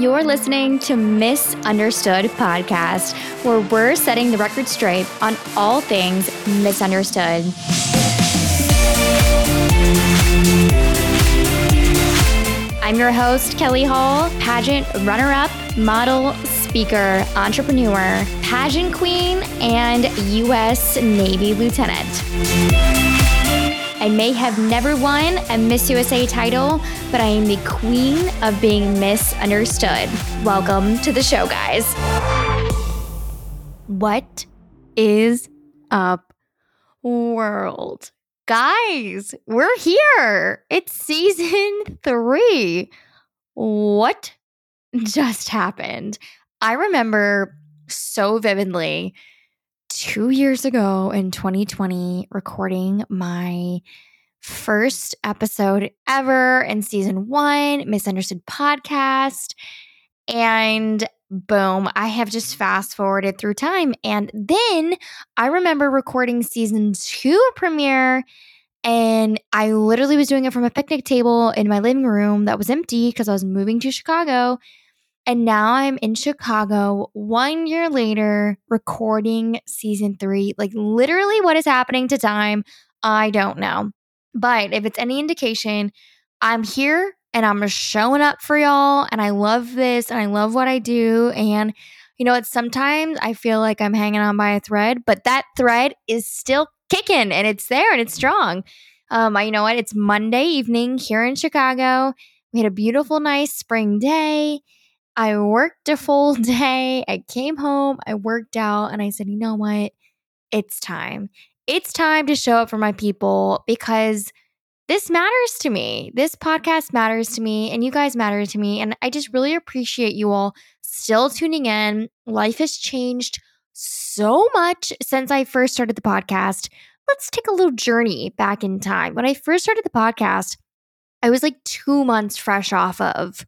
You're listening to Misunderstood Podcast, where we're setting the record straight on all things misunderstood. I'm your host, Kelly Hall, pageant runner up, model, speaker, entrepreneur, pageant queen, and U.S. Navy lieutenant. I may have never won a Miss USA title, but I am the queen of being misunderstood. Welcome to the show, guys. What is up, world? Guys, we're here. It's season three. What just happened? I remember so vividly two years ago in 2020 recording my first episode ever in season one, Misunderstood Podcast. And boom, I have just fast forwarded through time. And then I remember recording season two premiere. And I literally was doing it from a picnic table in my living room that was empty because I was moving to Chicago. And now I'm in Chicago one year later, recording season three. Like, literally, what is happening to time? I don't know. But if it's any indication, I'm here and I'm showing up for y'all. And I love this and I love what I do. And you know what? Sometimes I feel like I'm hanging on by a thread, but that thread is still kicking and it's there and it's strong. Um, you know what? It's Monday evening here in Chicago. We had a beautiful, nice spring day. I worked a full day. I came home, I worked out, and I said, you know what? It's time. It's time to show up for my people because this matters to me. This podcast matters to me, and you guys matter to me. And I just really appreciate you all still tuning in. Life has changed so much since I first started the podcast. Let's take a little journey back in time. When I first started the podcast, I was like two months fresh off of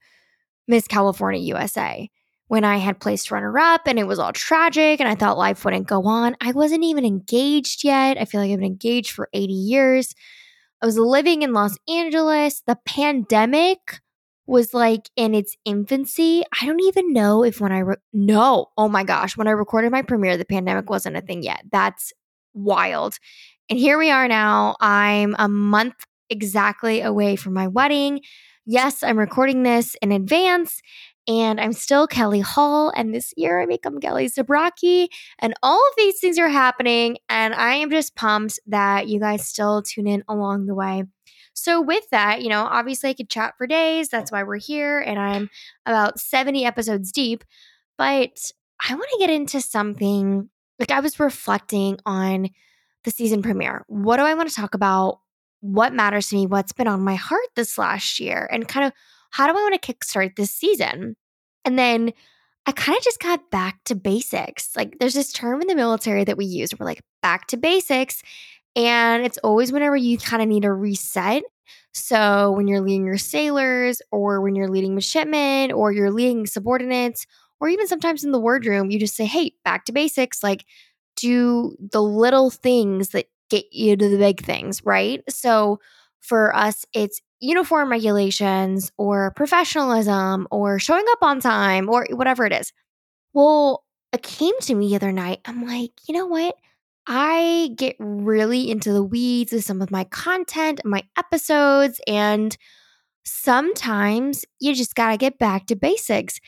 Miss California USA when I had placed runner up and it was all tragic and I thought life wouldn't go on. I wasn't even engaged yet. I feel like I've been engaged for 80 years. I was living in Los Angeles. The pandemic was like in its infancy. I don't even know if when I re- no, oh my gosh, when I recorded my premiere, the pandemic wasn't a thing yet. That's wild. And here we are now. I'm a month exactly away from my wedding. Yes, I'm recording this in advance and I'm still Kelly Hall. And this year I become Kelly Zabrocki. And all of these things are happening. And I am just pumped that you guys still tune in along the way. So, with that, you know, obviously I could chat for days. That's why we're here. And I'm about 70 episodes deep. But I want to get into something like I was reflecting on the season premiere. What do I want to talk about? What matters to me, what's been on my heart this last year, and kind of how do I want to kickstart this season? And then I kind of just got back to basics. Like there's this term in the military that we use, we're like back to basics. And it's always whenever you kind of need a reset. So when you're leading your sailors, or when you're leading midshipmen, or you're leading subordinates, or even sometimes in the wardroom, you just say, hey, back to basics. Like do the little things that get you to the big things, right? So for us, it's uniform regulations or professionalism or showing up on time or whatever it is. Well, it came to me the other night. I'm like, you know what? I get really into the weeds with some of my content, my episodes, and sometimes you just got to get back to basics.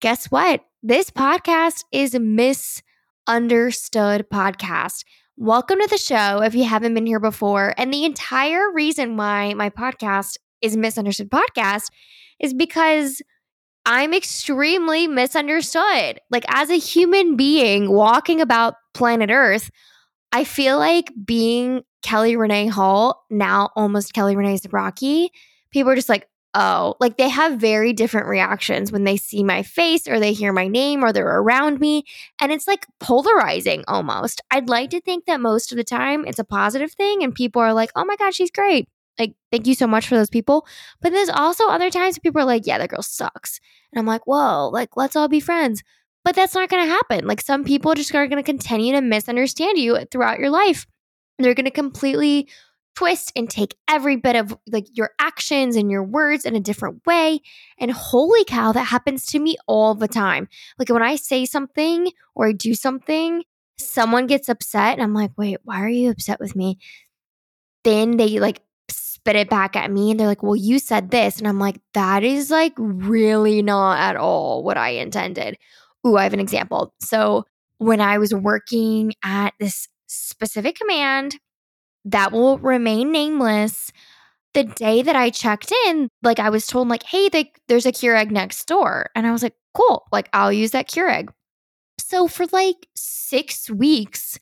Guess what? This podcast is a misunderstood podcast. Welcome to the show if you haven't been here before. And the entire reason why my podcast is Misunderstood Podcast is because I'm extremely misunderstood. Like, as a human being walking about planet Earth, I feel like being Kelly Renee Hall, now almost Kelly Renee Zabrocki, people are just like, oh, like they have very different reactions when they see my face or they hear my name or they're around me. And it's like polarizing almost. I'd like to think that most of the time it's a positive thing and people are like, oh my God, she's great. Like, thank you so much for those people. But there's also other times people are like, yeah, that girl sucks. And I'm like, whoa, like, let's all be friends. But that's not going to happen. Like, some people just are going to continue to misunderstand you throughout your life. They're going to completely twist and take every bit of like your actions and your words in a different way. And holy cow, that happens to me all the time. Like when I say something or I do something, someone gets upset and I'm like, wait, why are you upset with me? Then they like spit it back at me and they're like, well, you said this. And I'm like, that is like really not at all what I intended. Ooh, I have an example. So when I was working at this specific command, that will remain nameless. The day that I checked in, like I was told, like, hey, they, there's a Keurig next door. And I was like, cool, like I'll use that Keurig. So for like six weeks,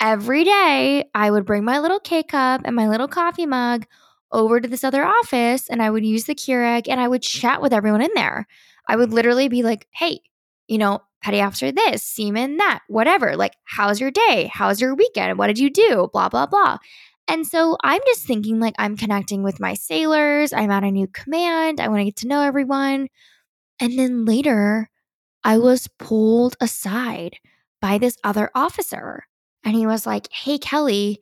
every day I would bring my little K cup and my little coffee mug over to this other office and I would use the Keurig and I would chat with everyone in there. I would literally be like, hey, you know, petty officer this, seaman that, whatever. Like, how's your day? How's your weekend? What did you do? Blah, blah, blah. And so I'm just thinking like I'm connecting with my sailors. I'm at a new command. I want to get to know everyone. And then later, I was pulled aside by this other officer. And he was like, Hey, Kelly,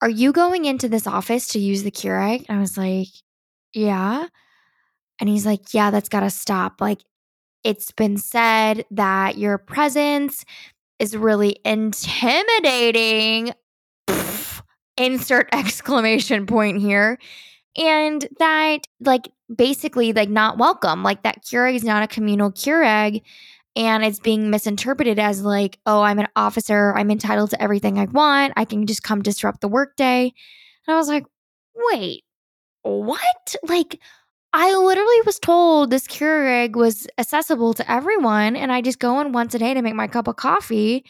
are you going into this office to use the Keurig? And I was like, Yeah. And he's like, Yeah, that's got to stop. Like, it's been said that your presence is really intimidating. Pff, insert exclamation point here. And that, like, basically, like, not welcome. Like, that Keurig is not a communal Keurig. And it's being misinterpreted as, like, oh, I'm an officer. I'm entitled to everything I want. I can just come disrupt the workday. And I was like, wait, what? Like, I literally was told this Keurig was accessible to everyone, and I just go in once a day to make my cup of coffee.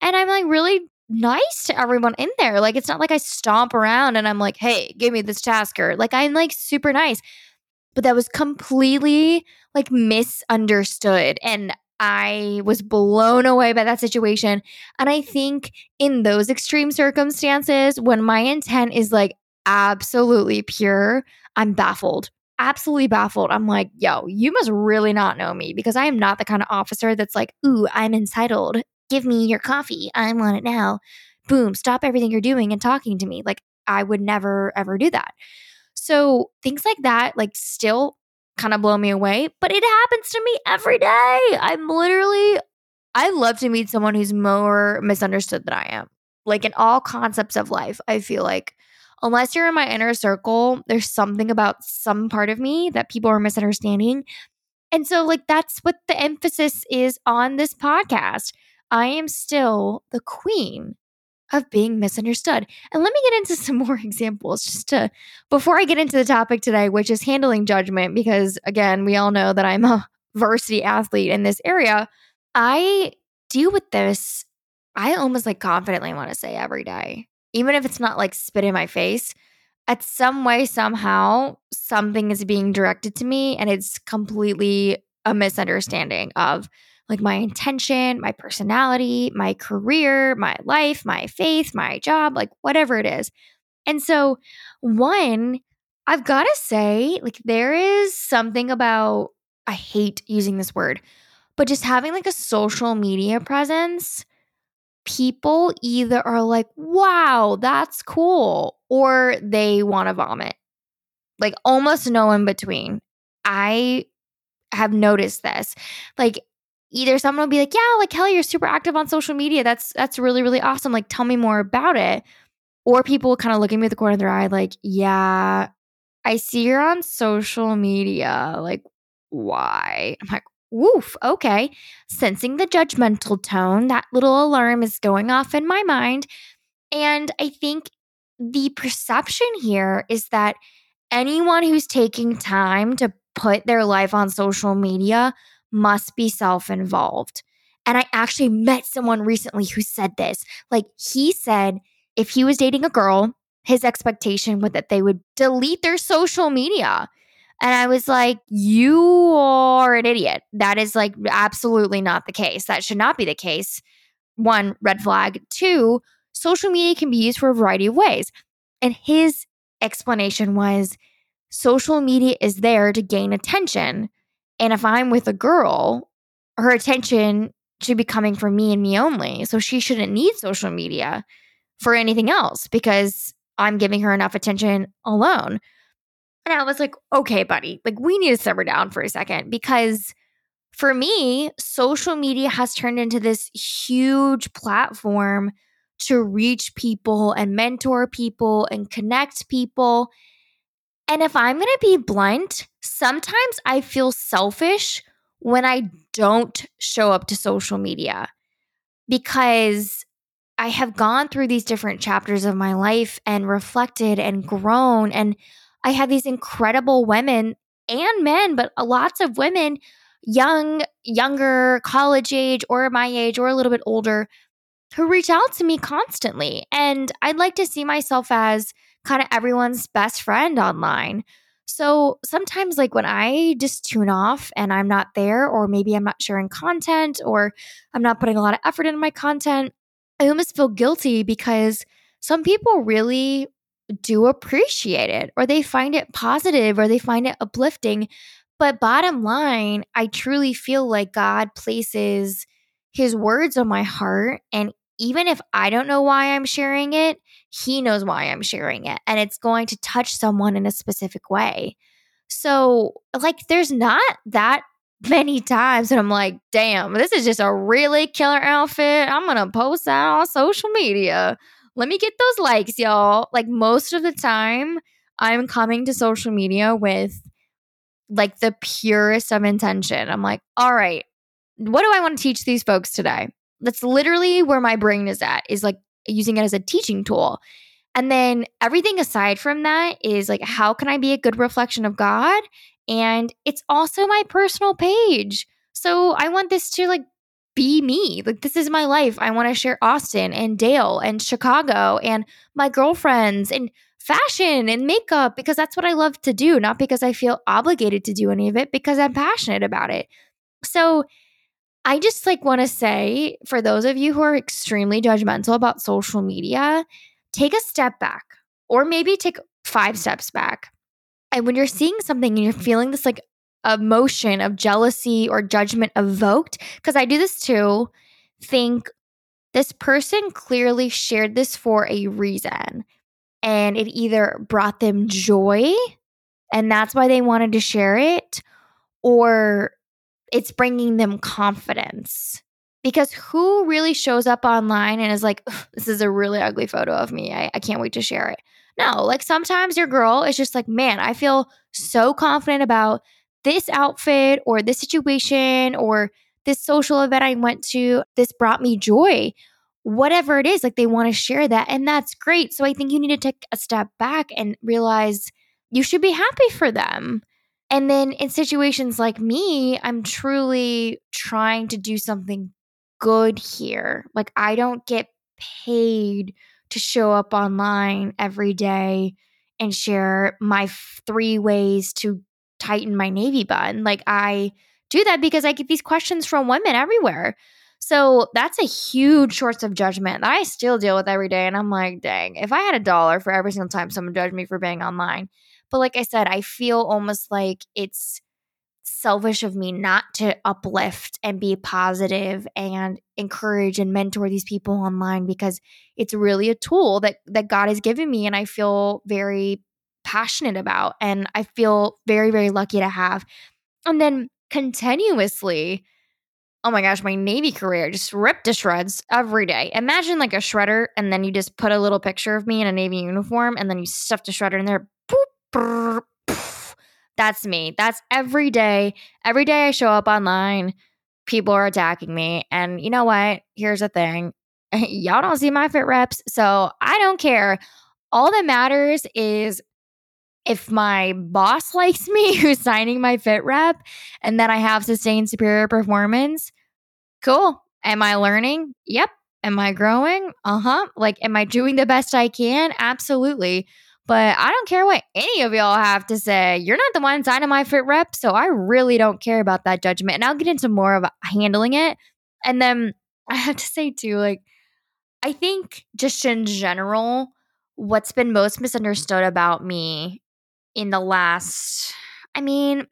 And I'm like really nice to everyone in there. Like, it's not like I stomp around and I'm like, hey, give me this tasker. Like, I'm like super nice. But that was completely like misunderstood. And I was blown away by that situation. And I think in those extreme circumstances, when my intent is like absolutely pure, I'm baffled absolutely baffled. I'm like, yo, you must really not know me because I am not the kind of officer that's like, ooh, I'm entitled. Give me your coffee. I want it now. Boom, stop everything you're doing and talking to me. Like, I would never, ever do that. So things like that, like, still kind of blow me away, but it happens to me every day. I'm literally, I love to meet someone who's more misunderstood than I am. Like, in all concepts of life, I feel like unless you're in my inner circle, there's something about some part of me that people are misunderstanding. And so, like, that's what the emphasis is on this podcast. I am still the queen of being misunderstood. And let me get into some more examples just to, before I get into the topic today, which is handling judgment, because again, we all know that I'm a varsity athlete in this area. I deal with this, I almost like confidently want to say every day even if it's not like spit in my face, at some way, somehow, something is being directed to me and it's completely a misunderstanding of like my intention, my personality, my career, my life, my faith, my job, like whatever it is. And so, one, I've got to say, like, there is something about, I hate using this word, but just having like a social media presence people either are like, wow, that's cool, or they want to vomit. Like almost no in between. I have noticed this. Like either someone will be like, yeah, like Kelly, you're super active on social media. That's that's really, really awesome. Like tell me more about it. Or people will kind of look at me with the corner of their eye, like, yeah, I see you're on social media. Like, why? I'm like, Woof, okay. Sensing the judgmental tone, that little alarm is going off in my mind. And I think the perception here is that anyone who's taking time to put their life on social media must be self involved. And I actually met someone recently who said this. Like, he said if he was dating a girl, his expectation was that they would delete their social media. And I was like, you are an idiot. That is like absolutely not the case. That should not be the case. One, red flag. Two, social media can be used for a variety of ways. And his explanation was social media is there to gain attention. And if I'm with a girl, her attention should be coming from me and me only. So she shouldn't need social media for anything else because I'm giving her enough attention alone. And I was like, okay, buddy, like we need to simmer down for a second because for me, social media has turned into this huge platform to reach people and mentor people and connect people. And if I'm going to be blunt, sometimes I feel selfish when I don't show up to social media because I have gone through these different chapters of my life and reflected and grown. And I have these incredible women and men, but uh, lots of women, young, younger, college age, or my age, or a little bit older, who reach out to me constantly. And I'd like to see myself as kind of everyone's best friend online. So sometimes, like when I just tune off and I'm not there, or maybe I'm not sharing content, or I'm not putting a lot of effort into my content, I almost feel guilty because some people really do appreciate it, or they find it positive, or they find it uplifting. But bottom line, I truly feel like God places his words on my heart. And even if I don't know why I'm sharing it, he knows why I'm sharing it. And it's going to touch someone in a specific way. So, like, there's not that many times and I'm like, damn, this is just a really killer outfit. I'm going to post that on social media. Let me get those likes, y'all. Like, most of the time, I'm coming to social media with like the purest of intention. I'm like, all right, what do I want to teach these folks today? That's literally where my brain is at, is like using it as a teaching tool. And then everything aside from that is like, how can I be a good reflection of God? And it's also my personal page. So I want this to like be me. Like, this is my life. I want to share Austin and Dale and Chicago and my girlfriends and fashion and makeup because that's what I love to do, not because I feel obligated to do any of it, because I'm passionate about it. So I just like want to say for those of you who are extremely judgmental about social media, take a step back or maybe take five steps back. And when you're seeing something and you're feeling this like emotion of jealousy or judgment evoked, because I do this too, think this person clearly shared this for a reason and it either brought them joy and that's why they wanted to share it or it's bringing them confidence. Because who really shows up online and is like this is a really ugly photo of me. I, I can't wait to share it. No like sometimes your girl is just like man i feel so confident about this outfit or this situation or this social event i went to this brought me joy whatever it is, like they want to share that. And that's great. So I think you need to take a step back and realize you should be happy for them. And then in situations like me, I'm truly trying to do something good here. Like I don't get paid to show up online every day and share my three ways to tighten my navy bun. Like I do that because I get these questions from women everywhere. So that's a huge source of judgment that I still deal with every day. And I'm like, dang, if I had a dollar for every single time someone judged me for being online. But like I said, I feel almost like it's selfish of me not to uplift and be positive and encourage and mentor these people online because it's really a tool that that God has given me and I feel very passionate about and I feel very very lucky to have. And then continuously oh my gosh, my Navy career just ripped to shreds every day. Imagine like a shredder, and then you just put a little picture of me in a Navy uniform, and then you stuff the shredder in there. Boop, brr, That's me. That's every day. Every day I show up online, people are attacking me. And you know what? Here's the thing y'all don't see my fit reps, so I don't care. All that matters is if my boss likes me who's signing my fit rep and then I have sustained superior performance, cool. Am I learning? Yep. Am I growing? Uh huh. Like, am I doing the best I can? Absolutely. But I don't care what any of y'all have to say. You're not the one signing my fit rep. So I really don't care about that judgment. And I'll get into more of handling it. And then I have to say, too, like, I think just in general, what's been most misunderstood about me in the last, I mean,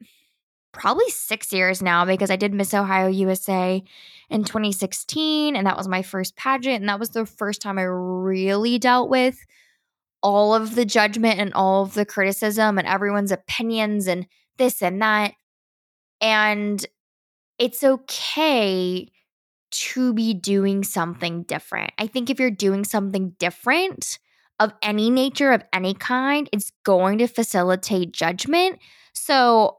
probably six years now because I did Miss Ohio USA in 2016. And that was my first pageant. And that was the first time I really dealt with all of the judgment and all of the criticism and everyone's opinions and this and that. And it's okay to be doing something different. I think if you're doing something different of any nature, of any kind, it's going to facilitate judgment. So,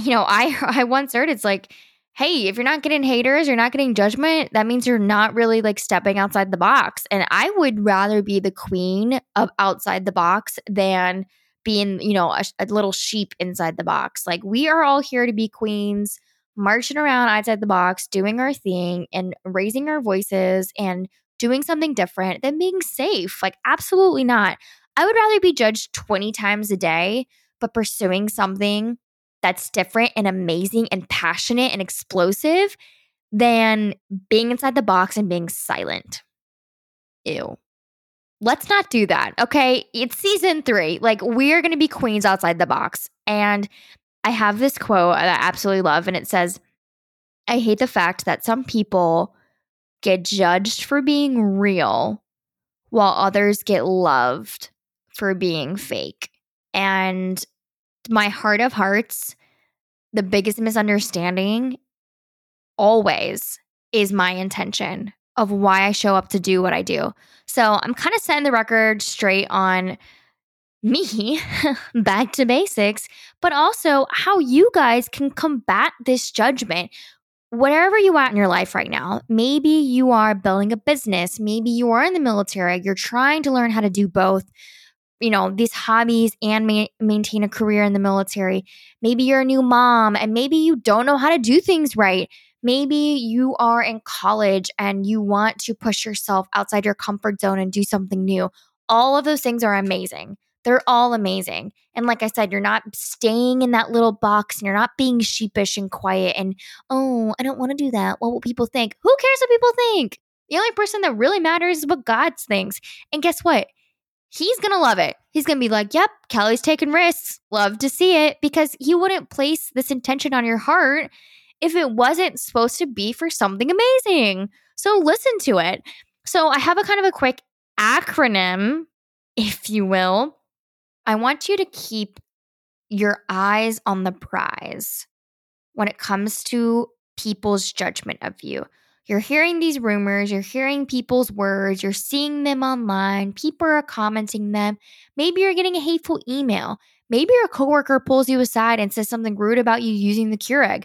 you know, I I once heard it's like, hey, if you're not getting haters, you're not getting judgment, that means you're not really like stepping outside the box. And I would rather be the queen of outside the box than being, you know, a, a little sheep inside the box. Like we are all here to be queens marching around outside the box, doing our thing and raising our voices and doing something different than being safe. Like, absolutely not. I would rather be judged 20 times a day, but pursuing something that's different and amazing and passionate and explosive than being inside the box and being silent. Ew. Let's not do that. Okay. It's season three. Like, we're going to be queens outside the box. And I have this quote that I absolutely love, and it says, I hate the fact that some people get judged for being real while others get loved for being fake. And my heart of hearts, the biggest misunderstanding always is my intention of why I show up to do what I do. So I'm kind of setting the record straight on me back to basics, but also how you guys can combat this judgment. Whatever you are in your life right now, maybe you are building a business, maybe you are in the military, you're trying to learn how to do both, you know, these hobbies and ma- maintain a career in the military. Maybe you're a new mom and maybe you don't know how to do things right. Maybe you are in college and you want to push yourself outside your comfort zone and do something new. All of those things are amazing. They're all amazing. And like I said, you're not staying in that little box and you're not being sheepish and quiet and, oh, I don't want to do that. What will people think? Who cares what people think? The only person that really matters is what God thinks. And guess what? He's going to love it. He's going to be like, yep, Kelly's taking risks. Love to see it because he wouldn't place this intention on your heart if it wasn't supposed to be for something amazing. So listen to it. So I have a kind of a quick acronym, if you will, I want you to keep your eyes on the prize when it comes to people's judgment of you. You're hearing these rumors, you're hearing people's words, you're seeing them online, people are commenting them. Maybe you're getting a hateful email. Maybe your coworker pulls you aside and says something rude about you using the Keurig.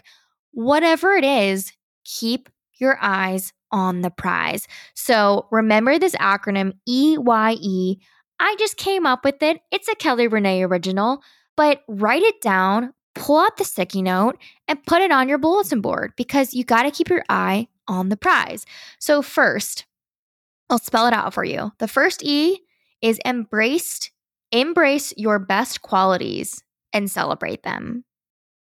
Whatever it is, keep your eyes on the prize. So remember this acronym EYE I just came up with it. It's a Kelly Renee original, but write it down, pull out the sticky note, and put it on your bulletin board because you got to keep your eye on the prize. So, first, I'll spell it out for you. The first E is embraced, embrace your best qualities and celebrate them.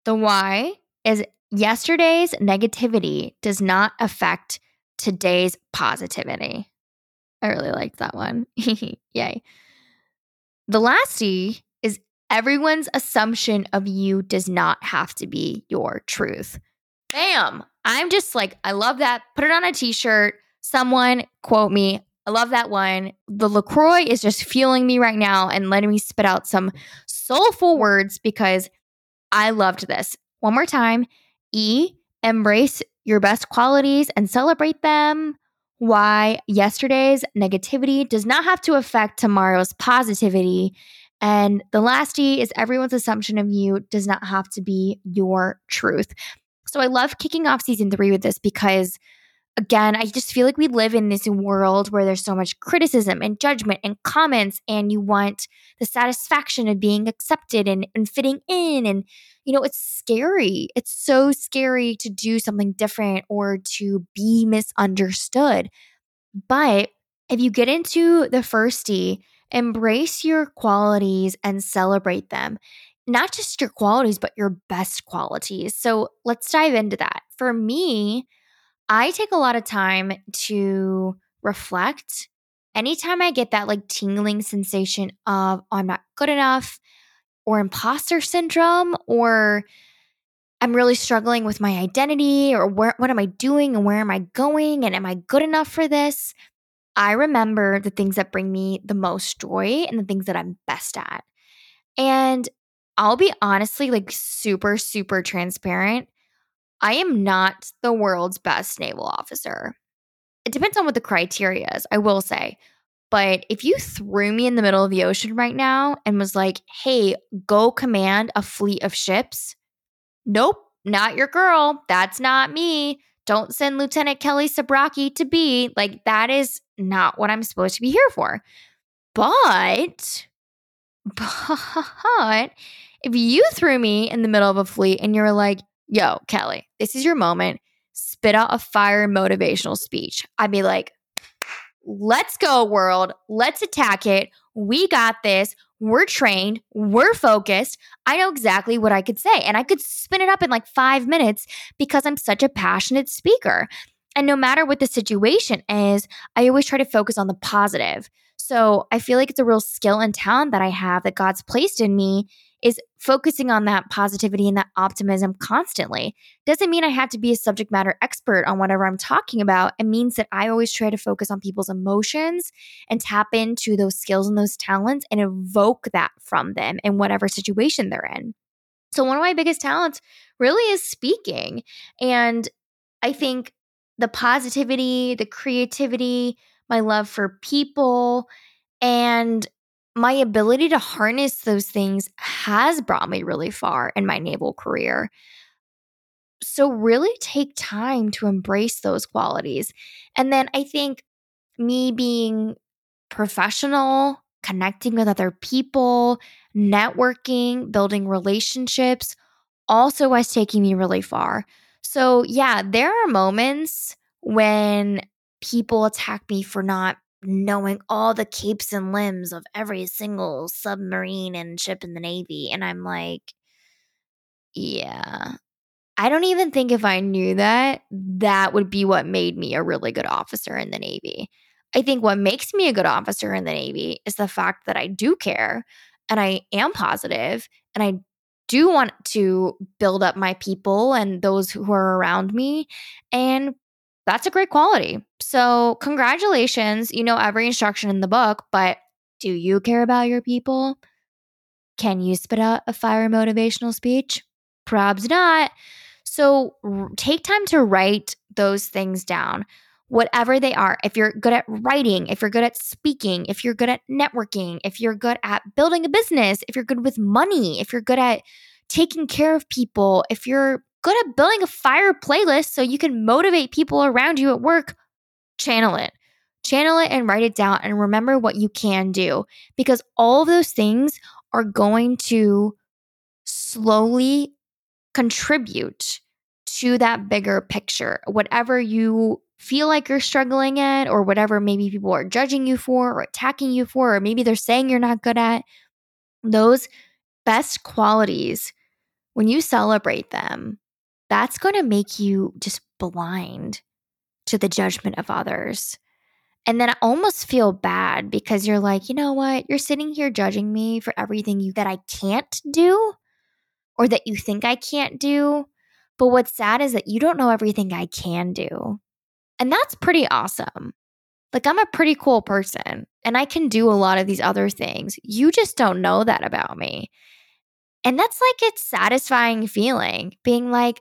The Y is yesterday's negativity does not affect today's positivity. I really liked that one. Yay. The last E is everyone's assumption of you does not have to be your truth. Bam. I'm just like, I love that. Put it on a t shirt. Someone quote me. I love that one. The LaCroix is just fueling me right now and letting me spit out some soulful words because I loved this. One more time E, embrace your best qualities and celebrate them why yesterday's negativity does not have to affect tomorrow's positivity. And the last E is everyone's assumption of you does not have to be your truth. So I love kicking off season three with this because, again, I just feel like we live in this world where there's so much criticism and judgment and comments, and you want the satisfaction of being accepted and, and fitting in. And, you know, it's scary. It's so scary to do something different or to be misunderstood. But if you get into the first D, embrace your qualities and celebrate them. Not just your qualities, but your best qualities. So let's dive into that. For me, I take a lot of time to reflect. Anytime I get that like tingling sensation of, oh, I'm not good enough, or imposter syndrome, or I'm really struggling with my identity, or where, what am I doing and where am I going? And am I good enough for this? I remember the things that bring me the most joy and the things that I'm best at. And I'll be honestly like super, super transparent. I am not the world's best naval officer. It depends on what the criteria is, I will say. But if you threw me in the middle of the ocean right now and was like, hey, go command a fleet of ships, nope, not your girl. That's not me. Don't send Lieutenant Kelly Zabrocki to be like, that is not what I'm supposed to be here for. But, but if you threw me in the middle of a fleet and you're like, yo, Kelly, this is your moment, spit out a fire motivational speech, I'd be like, let's go, world. Let's attack it. We got this. We're trained. We're focused. I know exactly what I could say. And I could spin it up in like five minutes because I'm such a passionate speaker. And no matter what the situation is, I always try to focus on the positive. So I feel like it's a real skill and talent that I have that God's placed in me is focusing on that positivity and that optimism constantly. Doesn't mean I have to be a subject matter expert on whatever I'm talking about. It means that I always try to focus on people's emotions and tap into those skills and those talents and evoke that from them in whatever situation they're in. So, one of my biggest talents really is speaking. And I think the positivity, the creativity, my love for people, and my ability to harness those things has brought me really far in my naval career. So, really take time to embrace those qualities. And then I think me being professional, connecting with other people, networking, building relationships also has taken me really far. So, yeah, there are moments when people attack me for not knowing all the capes and lims of every single submarine and ship in the Navy. And I'm like, yeah. I don't even think if I knew that, that would be what made me a really good officer in the Navy. I think what makes me a good officer in the Navy is the fact that I do care and I am positive and I do want to build up my people and those who are around me. And that's a great quality. So, congratulations. You know every instruction in the book, but do you care about your people? Can you spit out a fire motivational speech? Probs not. So, r- take time to write those things down, whatever they are. If you're good at writing, if you're good at speaking, if you're good at networking, if you're good at building a business, if you're good with money, if you're good at taking care of people, if you're good at building a fire playlist so you can motivate people around you at work, channel it. Channel it and write it down and remember what you can do because all of those things are going to slowly contribute to that bigger picture. Whatever you feel like you're struggling at, or whatever maybe people are judging you for, or attacking you for, or maybe they're saying you're not good at, those best qualities, when you celebrate them, that's going to make you just blind to the judgment of others. And then I almost feel bad because you're like, you know what? You're sitting here judging me for everything you, that I can't do or that you think I can't do. But what's sad is that you don't know everything I can do. And that's pretty awesome. Like, I'm a pretty cool person and I can do a lot of these other things. You just don't know that about me. And that's like it's satisfying feeling being like,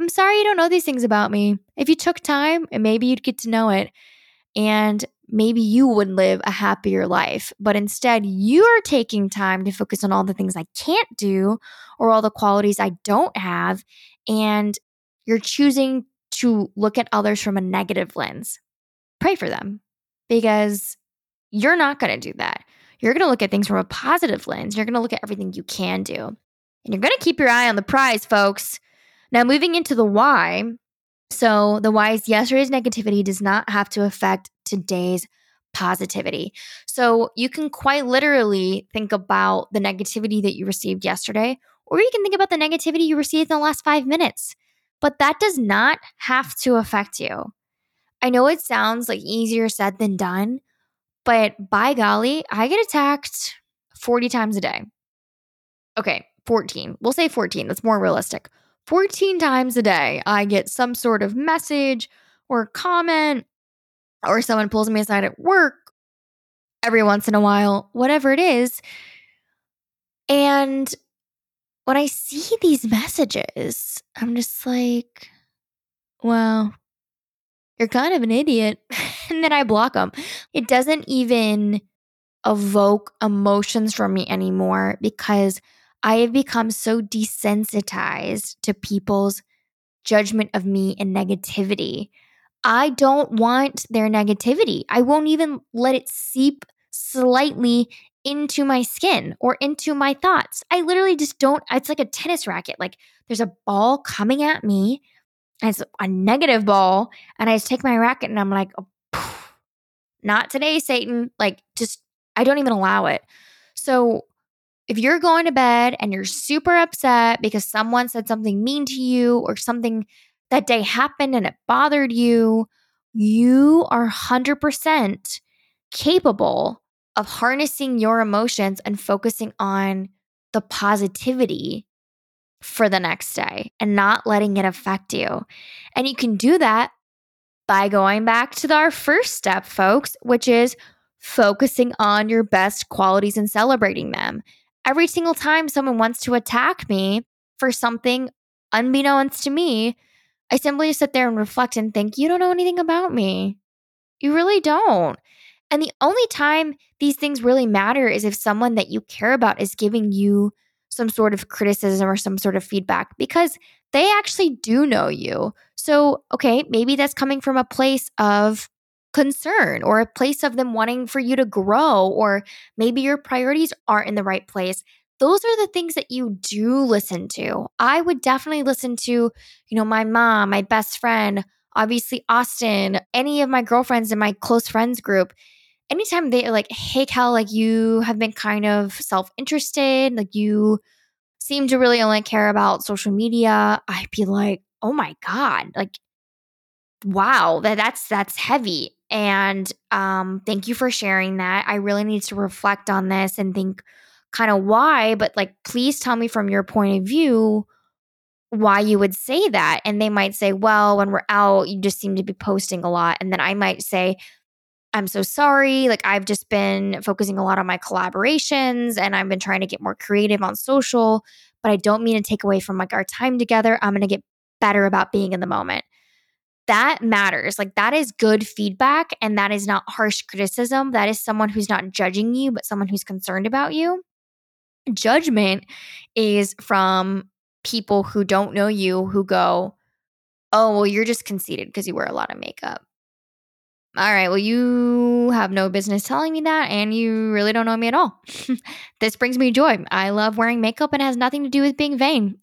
I'm sorry you don't know these things about me. If you took time, and maybe you'd get to know it. And maybe you would live a happier life. But instead, you're taking time to focus on all the things I can't do or all the qualities I don't have. And you're choosing to look at others from a negative lens. Pray for them because you're not going to do that. You're going to look at things from a positive lens. You're going to look at everything you can do. And you're going to keep your eye on the prize, folks. Now, moving into the why. So, the why is yesterday's negativity does not have to affect today's positivity. So, you can quite literally think about the negativity that you received yesterday, or you can think about the negativity you received in the last five minutes. But that does not have to affect you. I know it sounds like easier said than done, but by golly, I get attacked 40 times a day. Okay, 14. We'll say 14. That's more realistic. 14 times a day, I get some sort of message or comment or someone pulls me aside at work every once in a while, whatever it is. And when I see these messages, I'm just like, well, you're kind of an idiot. and then I block them. It doesn't even evoke emotions from me anymore because I have become so desensitized to people's judgment of me and negativity. I don't want their negativity. I won't even let it seep slightly into my skin or into my thoughts. I literally just don't. It's like a tennis racket. Like there's a ball coming at me, and it's a negative ball, and I just take my racket and I'm like, oh, not today, Satan. Like just, I don't even allow it. So if you're going to bed and you're super upset because someone said something mean to you or something that day happened and it bothered you, you are 100% capable of harnessing your emotions and focusing on the positivity for the next day and not letting it affect you. And you can do that by going back to our first step, folks, which is focusing on your best qualities and celebrating them. Every single time someone wants to attack me for something unbeknownst to me, I simply sit there and reflect and think, you don't know anything about me. You really don't. And the only time these things really matter is if someone that you care about is giving you some sort of criticism or some sort of feedback because they actually do know you. So, okay, maybe that's coming from a place of concern or a place of them wanting for you to grow, or maybe your priorities aren't in the right place. Those are the things that you do listen to. I would definitely listen to, you know, my mom, my best friend, obviously Austin, any of my girlfriends in my close friends group anytime they're like, hey, Cal, like you have been kind of self interested, like you seem to really only care about social media, I'd be like, oh my God, like, wow, that, that's, that's heavy. And um, thank you for sharing that. I really need to reflect on this and think kind of why, but like, please tell me from your point of view why you would say that. And they might say, well, when we're out, you just seem to be posting a lot. And then I might say, I'm so sorry. Like, I've just been focusing a lot on my collaborations and I've been trying to get more creative on social, but I don't mean to take away from like our time together. I'm going to get better about being in the moment. That matters. Like, that is good feedback and that is not harsh criticism. That is someone who's not judging you, but someone who's concerned about you. Judgment is from people who don't know you who go, Oh, well, you're just conceited because you wear a lot of makeup all right, well, you have no business telling me that, and you really don't know me at all. this brings me joy. I love wearing makeup, and it has nothing to do with being vain.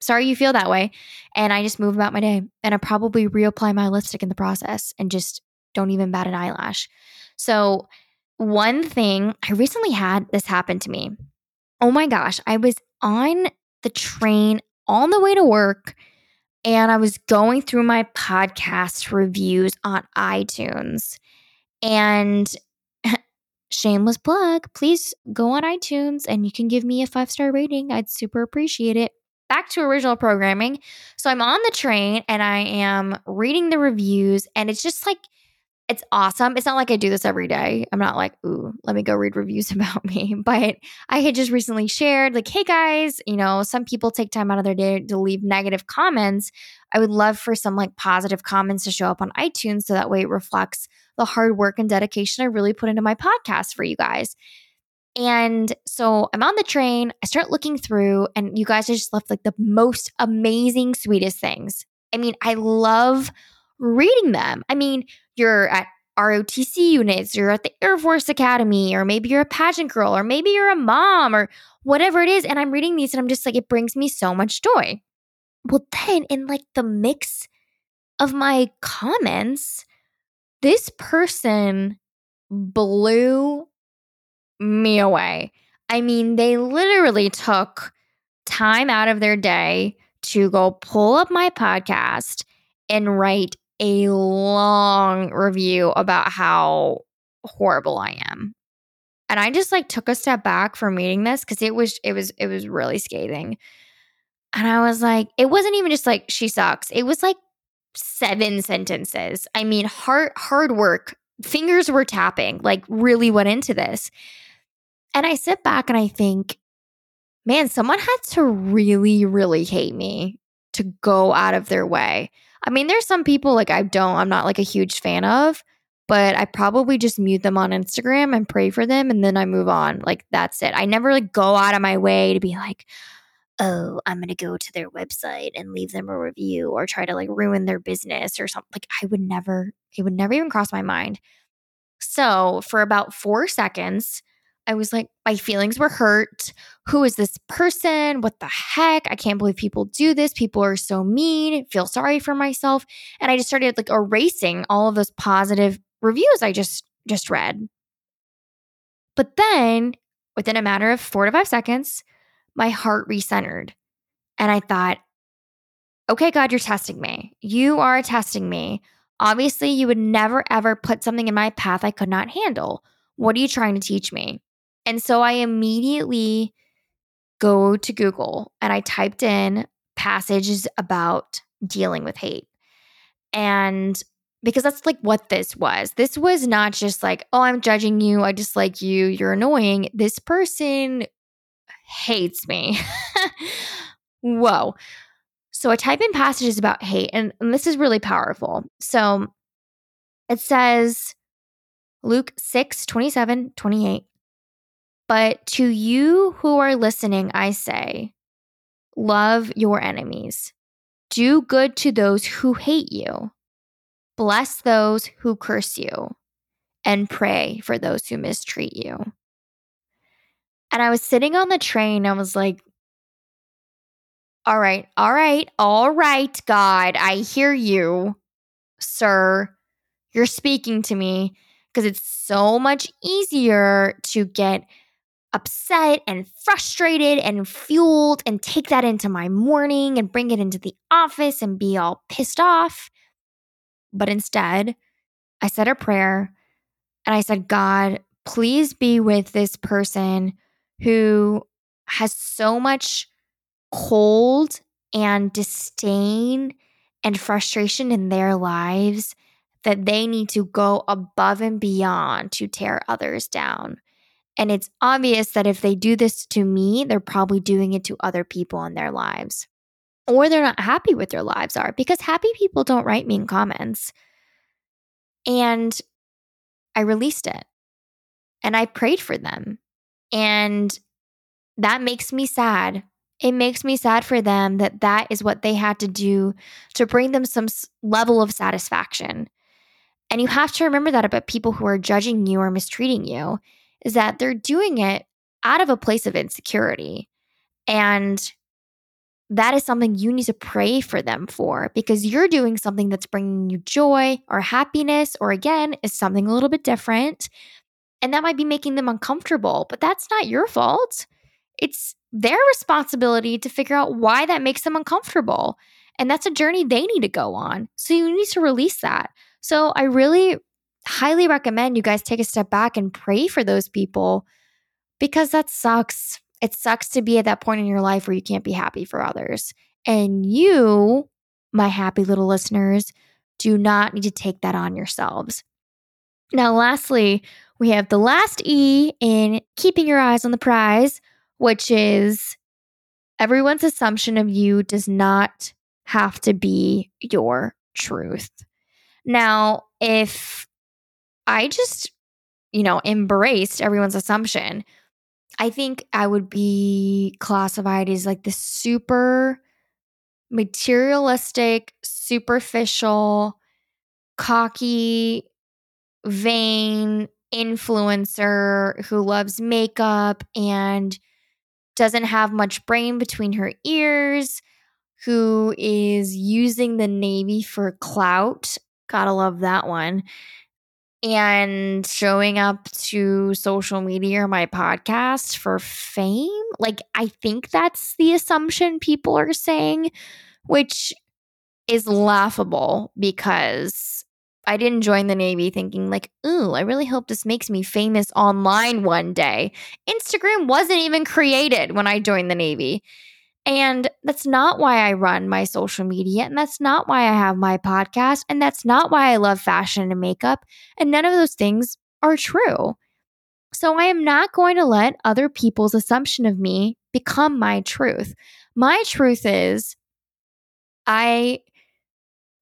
Sorry you feel that way. And I just move about my day, and I probably reapply my lipstick in the process and just don't even bat an eyelash. So, one thing I recently had this happen to me. Oh my gosh, I was on the train on the way to work and I was going through my podcast reviews on iTunes. And shameless plug, please go on iTunes and you can give me a five star rating. I'd super appreciate it. Back to original programming. So I'm on the train and I am reading the reviews, and it's just like it's awesome. It's not like I do this every day. I'm not like, ooh, let me go read reviews about me. But I had just recently shared, like, hey guys, you know, some people take time out of their day to leave negative comments. I would love for some like positive comments to show up on iTunes so that way it reflects the hard work and dedication I really put into my podcast for you guys. And so I'm on the train, I start looking through, and you guys are just left like the most amazing, sweetest things. I mean, I love reading them. I mean, you're at ROTC units, you're at the Air Force Academy, or maybe you're a pageant girl, or maybe you're a mom, or whatever it is. And I'm reading these and I'm just like, it brings me so much joy. Well, then in like the mix of my comments, this person blew me away. I mean, they literally took time out of their day to go pull up my podcast and write a long review about how horrible I am. And I just like took a step back from reading this because it was it was it was really scathing. And I was like, it wasn't even just like she sucks. It was like seven sentences. I mean, hard hard work. Fingers were tapping, like really went into this. And I sit back and I think, man, someone had to really, really hate me to go out of their way. I mean, there's some people like I don't, I'm not like a huge fan of, but I probably just mute them on Instagram and pray for them and then I move on. Like that's it. I never like go out of my way to be like, oh, I'm going to go to their website and leave them a review or try to like ruin their business or something. Like I would never, it would never even cross my mind. So for about four seconds, I was like, my feelings were hurt. Who is this person? What the heck? I can't believe people do this. People are so mean. Feel sorry for myself. And I just started like erasing all of those positive reviews I just just read. But then within a matter of 4 to 5 seconds, my heart recentered. And I thought, okay, God, you're testing me. You are testing me. Obviously, you would never ever put something in my path I could not handle. What are you trying to teach me? And so I immediately go to Google and I typed in passages about dealing with hate. And because that's like what this was. This was not just like, oh, I'm judging you. I dislike you. You're annoying. This person hates me. Whoa. So I type in passages about hate, and, and this is really powerful. So it says, Luke 6, 27, 28. But to you who are listening, I say, love your enemies. Do good to those who hate you. Bless those who curse you. And pray for those who mistreat you. And I was sitting on the train. I was like, all right, all right, all right, God, I hear you, sir. You're speaking to me because it's so much easier to get upset and frustrated and fueled and take that into my morning and bring it into the office and be all pissed off. But instead, I said a prayer and I said, God, please be with this person who has so much cold and disdain and frustration in their lives that they need to go above and beyond to tear others down. And it's obvious that if they do this to me, they're probably doing it to other people in their lives. Or they're not happy with their lives are because happy people don't write mean comments. And I released it and I prayed for them. And that makes me sad. It makes me sad for them that that is what they had to do to bring them some level of satisfaction. And you have to remember that about people who are judging you or mistreating you is that they're doing it out of a place of insecurity. And that is something you need to pray for them for because you're doing something that's bringing you joy or happiness, or again, is something a little bit different. And that might be making them uncomfortable, but that's not your fault. It's their responsibility to figure out why that makes them uncomfortable. And that's a journey they need to go on. So you need to release that. So I really highly recommend you guys take a step back and pray for those people because that sucks. It sucks to be at that point in your life where you can't be happy for others. And you, my happy little listeners, do not need to take that on yourselves. Now, lastly, we have the last E in keeping your eyes on the prize, which is everyone's assumption of you does not have to be your truth. Now, if I just, you know, embraced everyone's assumption. I think I would be classified as like the super materialistic, superficial, cocky, vain influencer who loves makeup and doesn't have much brain between her ears, who is using the Navy for clout. Gotta love that one and showing up to social media or my podcast for fame. Like, I think that's the assumption people are saying, which is laughable because I didn't join the Navy thinking, like, ooh, I really hope this makes me famous online one day. Instagram wasn't even created when I joined the Navy. And that's not why I run my social media. And that's not why I have my podcast. And that's not why I love fashion and makeup. And none of those things are true. So I am not going to let other people's assumption of me become my truth. My truth is I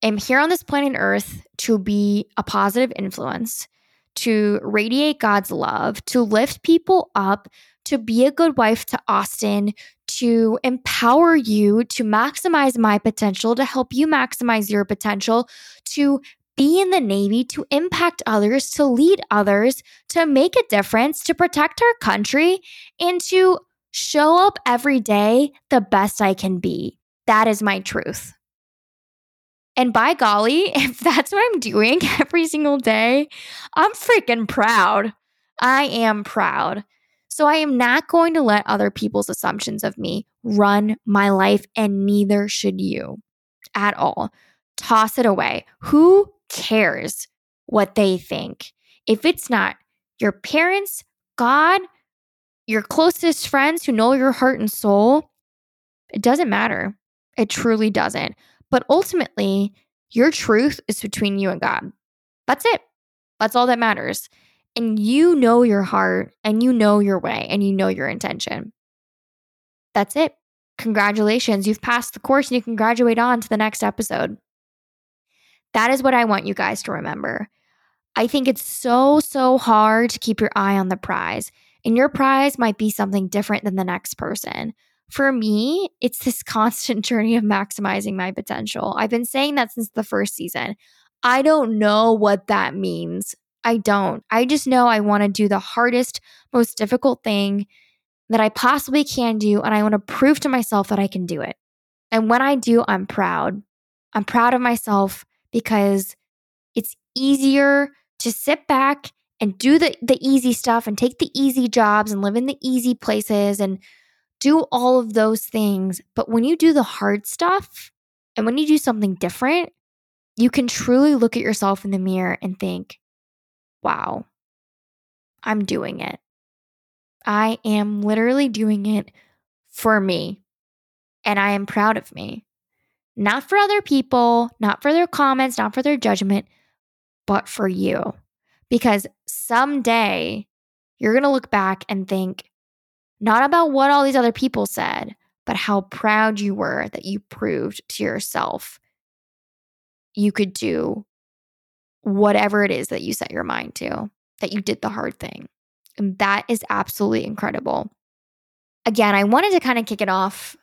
am here on this planet Earth to be a positive influence, to radiate God's love, to lift people up, to be a good wife to Austin, to empower you to maximize my potential, to help you maximize your potential, to be in the Navy, to impact others, to lead others, to make a difference, to protect our country, and to show up every day the best I can be. That is my truth. And by golly, if that's what I'm doing every single day, I'm freaking proud. I am proud. So I am not going to let other people's assumptions of me run my life, and neither should you at all. Toss it away. Who cares what they think? If it's not your parents, God, your closest friends who know your heart and soul, it doesn't matter. It truly doesn't. But ultimately, your truth is between you and God. That's it. That's all that matters and you know your heart and you know your way and you know your intention. That's it. Congratulations. You've passed the course and you can graduate on to the next episode. That is what I want you guys to remember. I think it's so, so hard to keep your eye on the prize, and your prize might be something different than the next person. For me, it's this constant journey of maximizing my potential. I've been saying that since the first season. I don't know what that means I don't. I just know I want to do the hardest, most difficult thing that I possibly can do. And I want to prove to myself that I can do it. And when I do, I'm proud. I'm proud of myself because it's easier to sit back and do the, the easy stuff and take the easy jobs and live in the easy places and do all of those things. But when you do the hard stuff and when you do something different, you can truly look at yourself in the mirror and think, wow, I'm doing it. I am literally doing it for me. And I am proud of me. Not for other people, not for their comments, not for their judgment, but for you. Because someday you're going to look back and think not about what all these other people said, but how proud you were that you proved to yourself you could do whatever it is that you set your mind to, that you did the hard thing. And that is absolutely incredible. Again, I wanted to kind of kick it off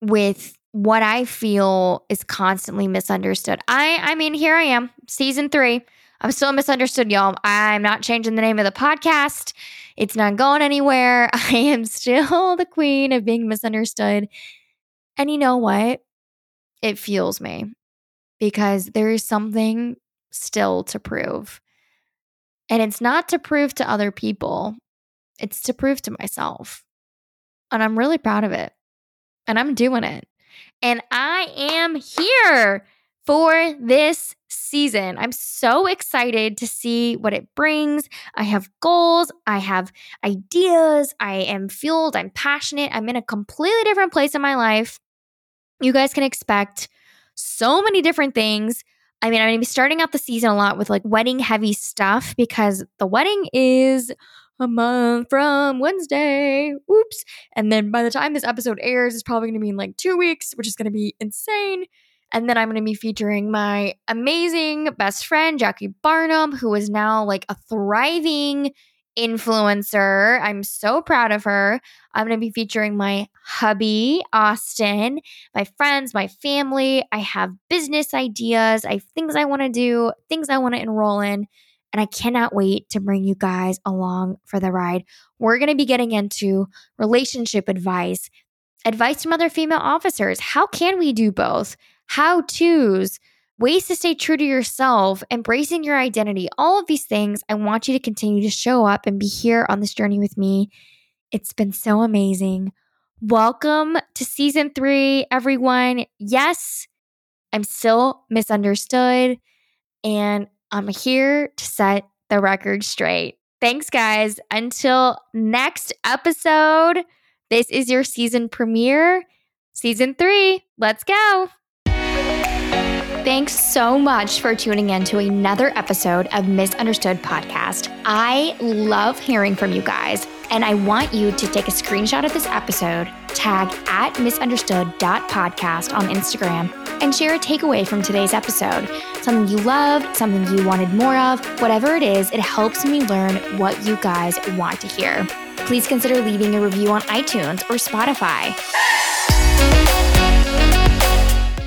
with what I feel is constantly misunderstood. I I mean, here I am, season 3. I'm still misunderstood, y'all. I'm not changing the name of the podcast. It's not going anywhere. I am still the queen of being misunderstood. And you know what? It fuels me because there is something still to prove. And it's not to prove to other people, it's to prove to myself. And I'm really proud of it. And I'm doing it. And I am here for this season. I'm so excited to see what it brings. I have goals, I have ideas, I am fueled, I'm passionate, I'm in a completely different place in my life. You guys can expect so many different things. I mean, I'm going to be starting out the season a lot with like wedding heavy stuff because the wedding is a month from Wednesday. Oops. And then by the time this episode airs, it's probably going to be in like two weeks, which is going to be insane. And then I'm going to be featuring my amazing best friend, Jackie Barnum, who is now like a thriving influencer. I'm so proud of her. I'm going to be featuring my hubby, Austin, my friends, my family. I have business ideas, I have things I want to do, things I want to enroll in. And I cannot wait to bring you guys along for the ride. We're going to be getting into relationship advice, advice from other female officers. How can we do both? How to's, ways to stay true to yourself, embracing your identity, all of these things. I want you to continue to show up and be here on this journey with me. It's been so amazing. Welcome to season three, everyone. Yes, I'm still misunderstood, and I'm here to set the record straight. Thanks, guys. Until next episode, this is your season premiere. Season three, let's go. Thanks so much for tuning in to another episode of Misunderstood Podcast. I love hearing from you guys, and I want you to take a screenshot of this episode, tag at misunderstood.podcast on Instagram, and share a takeaway from today's episode. Something you loved, something you wanted more of, whatever it is, it helps me learn what you guys want to hear. Please consider leaving a review on iTunes or Spotify.